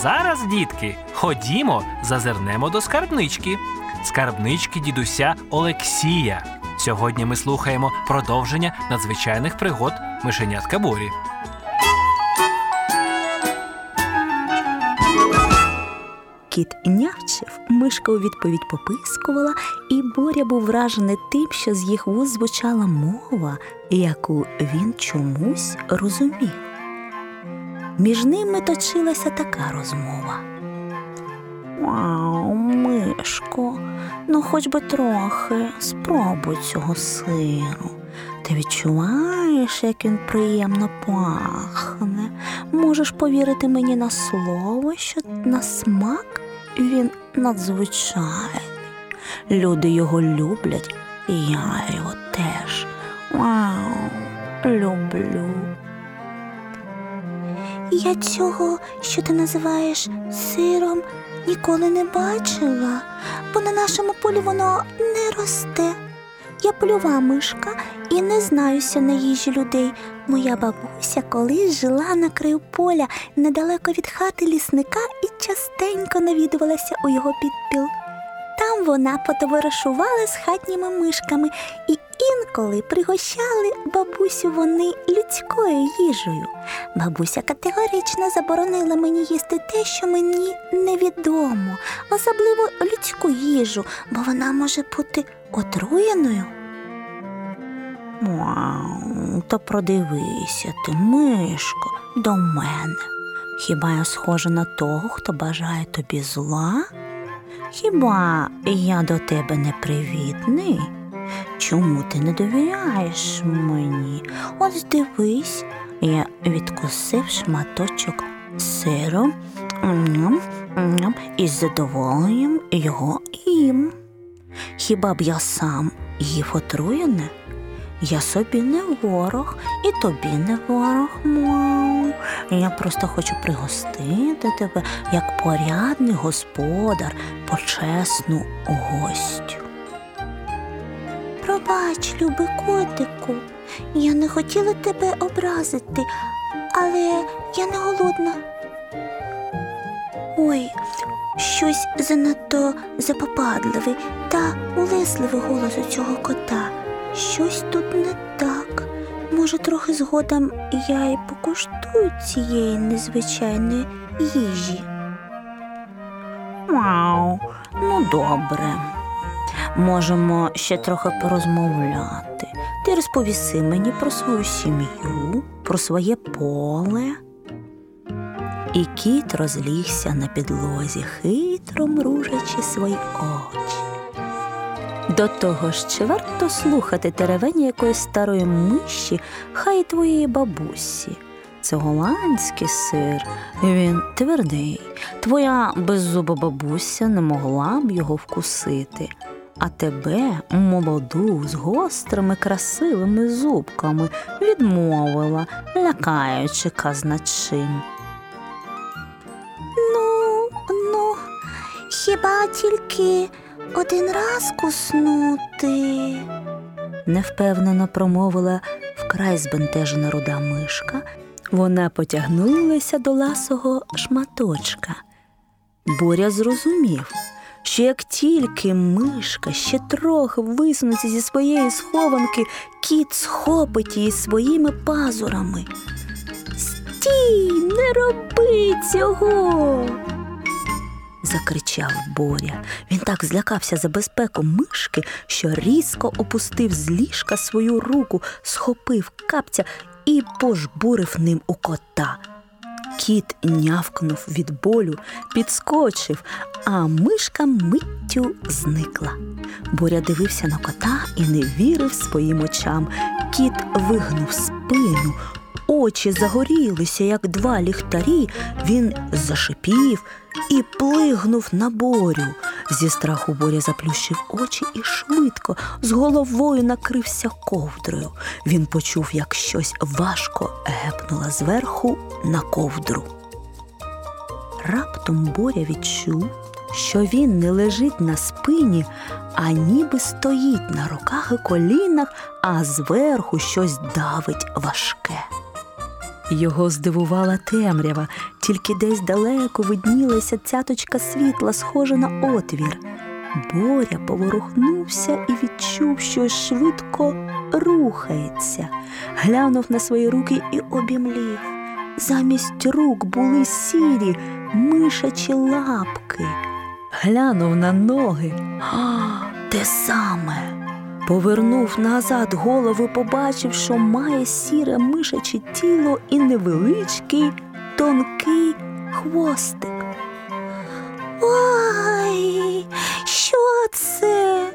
Зараз, дітки, ходімо, зазирнемо до скарбнички. Скарбнички дідуся Олексія. Сьогодні ми слухаємо продовження надзвичайних пригод мишенятка Борі. Кіт нявчив, мишка у відповідь попискувала, і Боря був вражений тим, що з їх вуз звучала мова, яку він чомусь розумів. Між ними точилася така розмова. Вау, мишко, ну хоч би трохи спробуй цього сиру. Ти відчуваєш, як він приємно пахне. Можеш повірити мені на слово, що на смак він надзвичайний. Люди його люблять, і я його теж. Вау, люблю. Я цього, що ти називаєш сиром, ніколи не бачила, бо на нашому полі воно не росте. Я польова мишка і не знаюся на їжі людей. Моя бабуся колись жила на краю поля недалеко від хати лісника і частенько навідувалася у його підпіл. Там вона потоваришувала з хатніми мишками і інколи пригощали бабусю вони людською їжею. Бабуся категорично заборонила мені їсти те, що мені невідомо, особливо людську їжу, бо вона може бути отруєною. Вау, то продивися ти, мишко, до мене. Хіба я схожа на того, хто бажає тобі зла? Хіба я до тебе непривітний? Чому ти не довіряєш мені? Ось дивись, я відкусив шматочок сиру і з задоволенням його їм. Хіба б я сам їв отруєне? Я собі не ворог і тобі не ворог, мау. Я просто хочу пригостити тебе як порядний господар, почесну гостю. Пробач, любий котику, я не хотіла тебе образити, але я не голодна. Ой, щось занадто запопадливий та улесливий голос у цього кота. Щось тут не так. Може, трохи згодом я й покуштую цієї незвичайної їжі. Вау, ну добре. Можемо ще трохи порозмовляти. Ти розповіси мені про свою сім'ю, про своє поле. І кіт розлігся на підлозі, хитро мружачи свої очі. До того ж, чи варто слухати теревені якоїсь старої миші, хай і твоєї бабусі. Це голландський сир, він твердий. Твоя беззуба бабуся не могла б його вкусити, а тебе, молоду, з гострими красивими зубками, відмовила, лякаючи казначим. Ну, ну, хіба тільки один раз куснути? невпевнено промовила вкрай збентежена руда мишка. Вона потягнулася до ласого шматочка. Боря зрозумів, що як тільки мишка ще трохи висунеться зі своєї схованки, кіт схопить її своїми пазурами. Стій, не роби цього. закричав Боря. Він так злякався за безпеку мишки, що різко опустив з ліжка свою руку, схопив капця і пожбурив ним у кота. Кіт нявкнув від болю, підскочив, а мишка миттю зникла. Боря дивився на кота і не вірив своїм очам. Кіт вигнув спину, очі загорілися, як два ліхтарі. Він зашипів і плигнув на борю. Зі страху Боря заплющив очі і швидко з головою накрився ковдрою. Він почув, як щось важко гепнуло зверху на ковдру. Раптом Боря відчув, що він не лежить на спині, а ніби стоїть на руках і колінах, а зверху щось давить важке. Його здивувала темрява, тільки десь далеко виднілася цяточка світла, схожа на отвір. Боря поворухнувся і відчув, що швидко рухається. Глянув на свої руки і обімлів. Замість рук були сірі мишачі лапки. Глянув на ноги. А, те саме. Повернув назад голову, побачив, що має сіре мишаче тіло і невеличкий, тонкий хвостик. Ой, що це?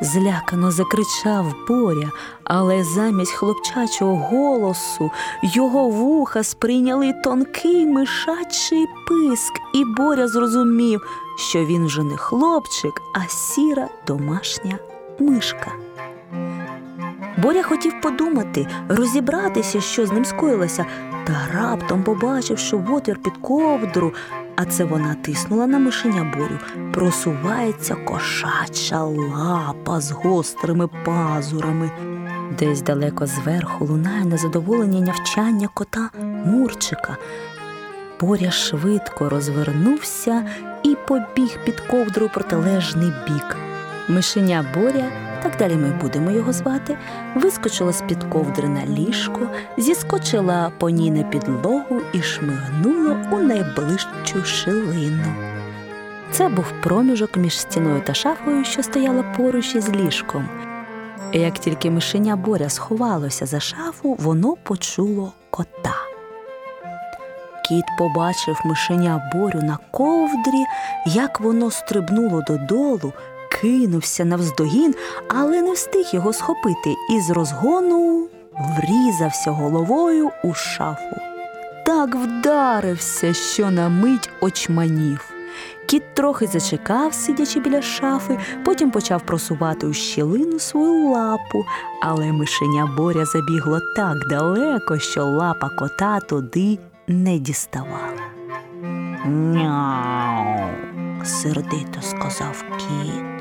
Злякано закричав Боря, але замість хлопчачого голосу його вуха сприйняли тонкий мишачий писк, і Боря зрозумів, що він вже не хлопчик, а сіра домашня мишка. Боря хотів подумати, розібратися, що з ним скоїлося, та раптом побачив, що в під ковдру, а це вона тиснула на мишеня Борю, просувається кошача лапа з гострими пазурами. Десь далеко зверху лунає незадоволення нявчання кота Мурчика. Боря швидко розвернувся і побіг під ковдру протилежний бік. Мишеня Боря, так далі ми будемо його звати, вискочила з-під ковдри на ліжко, зіскочила по ній на підлогу і шмигнула у найближчу шилину. Це був проміжок між стіною та шафою, що стояла поруч із ліжком. Як тільки мишеня Боря сховалося за шафу, воно почуло кота. Кіт побачив мишеня Борю на ковдрі, як воно стрибнуло додолу, кинувся навздогін, але не встиг його схопити і з розгону врізався головою у шафу. Так вдарився, що на мить очманів. Кіт трохи зачекав, сидячи біля шафи, потім почав просувати у щілину свою лапу, але мишеня Боря забігло так далеко, що лапа кота туди не діставала. Няу, сердито сказав кіт.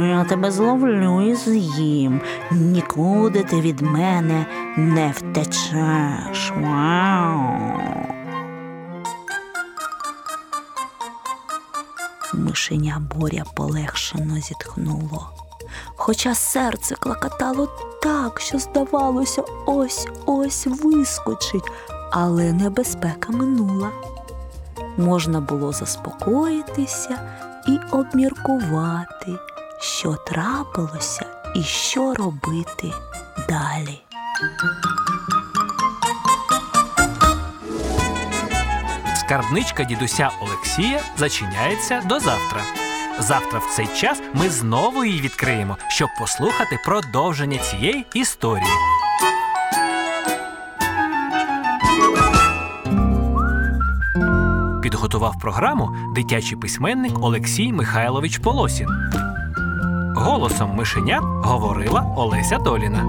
Я тебе зловлю і з'їм. Нікуди ти від мене не втечеш. Вау. Мишеня Боря полегшено зітхнуло. Хоча серце клакатало так, що, здавалося, ось ось вискочить, але небезпека минула. Можна було заспокоїтися і обміркувати, що трапилося і що робити далі. Скарбничка дідуся Олексія зачиняється до завтра. Завтра в цей час ми знову її відкриємо, щоб послухати продовження цієї історії. Підготував програму дитячий письменник Олексій Михайлович Полосін. Голосом мишенят говорила Олеся Доліна.